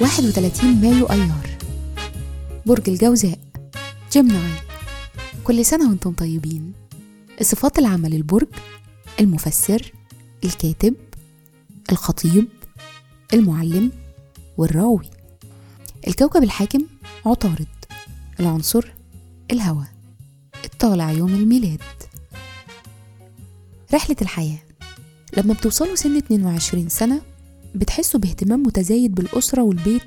31 مايو أيار. برج الجوزاء جيمناي كل سنة وأنتم طيبين. صفات العمل البرج المفسر الكاتب الخطيب المعلم والراوي. الكوكب الحاكم عطارد. العنصر الهواء. الطالع يوم الميلاد. رحلة الحياة. لما بتوصلوا سن 22 سنة بتحسوا باهتمام متزايد بالأسرة والبيت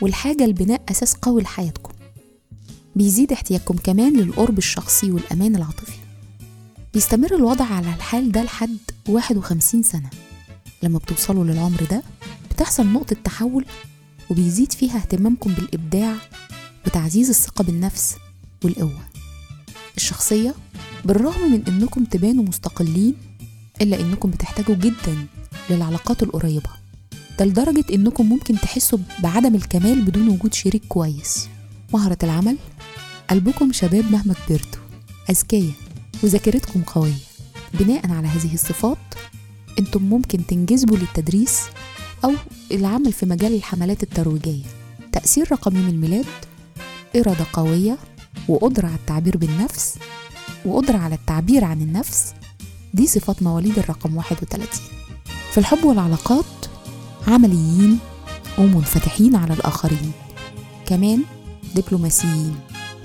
والحاجة لبناء أساس قوي لحياتكم. بيزيد احتياجكم كمان للقرب الشخصي والأمان العاطفي. بيستمر الوضع على الحال ده لحد 51 سنة. لما بتوصلوا للعمر ده بتحصل نقطة تحول وبيزيد فيها اهتمامكم بالإبداع وتعزيز الثقة بالنفس والقوة. الشخصية بالرغم من إنكم تبانوا مستقلين إلا إنكم بتحتاجوا جدا للعلاقات القريبة. لدرجة إنكم ممكن تحسوا بعدم الكمال بدون وجود شريك كويس. مهرة العمل قلبكم شباب مهما كبرتوا. أذكياء وذاكرتكم قوية. بناء على هذه الصفات أنتم ممكن تنجذبوا للتدريس أو العمل في مجال الحملات الترويجية. تأثير رقم يوم الميلاد إرادة قوية وقدرة على التعبير بالنفس وقدرة على التعبير عن النفس. دي صفات مواليد الرقم 31 في الحب والعلاقات عمليين ومنفتحين على الآخرين. كمان دبلوماسيين.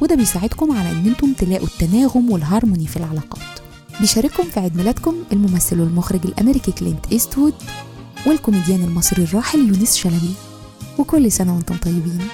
وده بيساعدكم على إن أنتم تلاقوا التناغم والهارموني في العلاقات. بيشارككم في عيد ميلادكم الممثل والمخرج الأمريكي كلينت إيستوود والكوميديان المصري الراحل يونس شلبي. وكل سنة وأنتم طيبين.